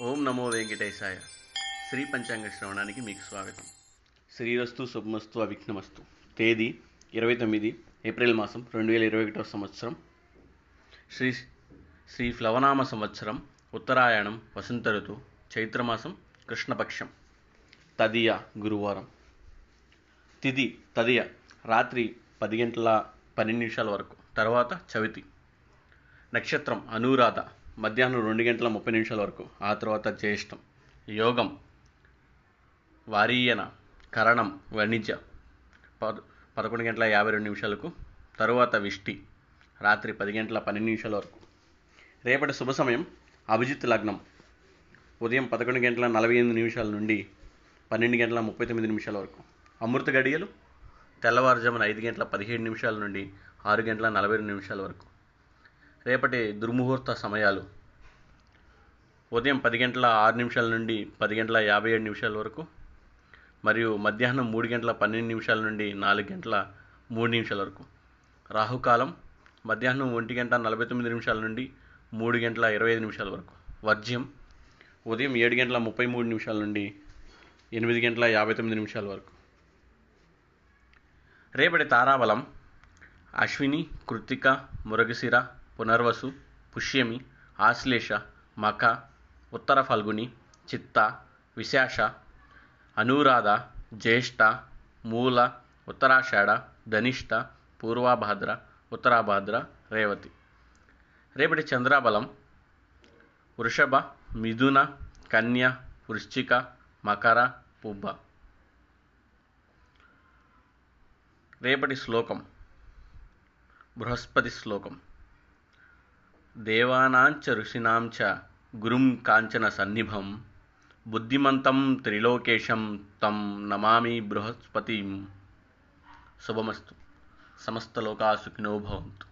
ఓం నమో వెంకటేశాయ. శ్రీ పంచాంగ శ్రవణానికి మీకు స్వాగతం. శ్రీరస్తు శుభమస్తు అవిఘ్నమస్తు. తేదీ ఇరవై తొమ్మిది ఏప్రిల్ మాసం రెండు వేల ఇరవై ఒకటో సంవత్సరం. శ్రీ శ్రీ ఫ్లవనామ సంవత్సరం ఉత్తరాయణం వసంత ఋతు చైత్రమాసం కృష్ణపక్షం. తదియ గురువారం. తిది తదియ రాత్రి పది గంటల పన్నెండు నిమిషాల వరకు. తర్వాత చవితి. నక్షత్రం అనురాధ. మధ్యాహ్నం రెండు గంటల ముప్పై నిమిషాల వరకు. ఆ తర్వాత జ్యేష్టం యోగం వారీయన కరణం వాణిజ్య పదకొండు గంటల యాభై రెండు నిమిషాలకు. తరువాత విష్టి రాత్రి పది గంటల పన్నెండు నిమిషాల వరకు. రేపటి శుభ సమయం అభిజిత్ లగ్నం. ఉదయం పదకొండు గంటల నలభై ఎనిమిది నిమిషాల నుండి పన్నెండు గంటల ముప్పై తొమ్మిది నిమిషాల వరకు. అమృత గడియలు తెల్లవారుజామున ఐదు గంటల పదిహేడు నిమిషాల నుండి ఆరు గంటల నలభై రెండు నిమిషాల వరకు. రేపటి దుర్ముహూర్త సమయాలు. ఉదయం పది గంటల ఆరు నిమిషాల నుండి పది గంటల యాభై ఏడు నిమిషాల వరకు మరియు మధ్యాహ్నం మూడు గంటల పన్నెండు నిమిషాల నుండి నాలుగు గంటల మూడు నిమిషాల వరకు. రాహుకాలం మధ్యాహ్నం ఒంటి గంట నలభై తొమ్మిది నిమిషాల నుండి మూడు గంటల ఇరవై ఐదు నిమిషాల వరకు. వర్జ్యం ఉదయం ఏడు గంటల ముప్పై మూడు నిమిషాల నుండి ఎనిమిది గంటల యాభై తొమ్మిది నిమిషాల వరకు. రేపటి తారాబలం అశ్విని కృత్తిక మురగశిర పునర్వసు పుష్యమి ఆశ్లేష మఖ ఉత్తర ఫల్గుని చిత్త విశాఖ అనురాధ జ్యేష్ఠ మూల ఉత్తరాషాఢ ధనిష్ట పూర్వాభాద్ర ఉత్తరాభాద్ర రేవతి. రేపటి చంద్రాబలం వృషభ మిథున కన్య వృశ్చిక మకర పుబ్బ. రేపటి శ్లోకం బృహస్పతి శ్లోకం. దేవానాంచ ఋషినాం గురుం కాంచన సన్నిభం బుద్ధిమంతం త్రిలోకేశం తం నమామి బృహస్పతిం. శుభమస్తు. సమస్తలోకా సుఖినో భవంతు.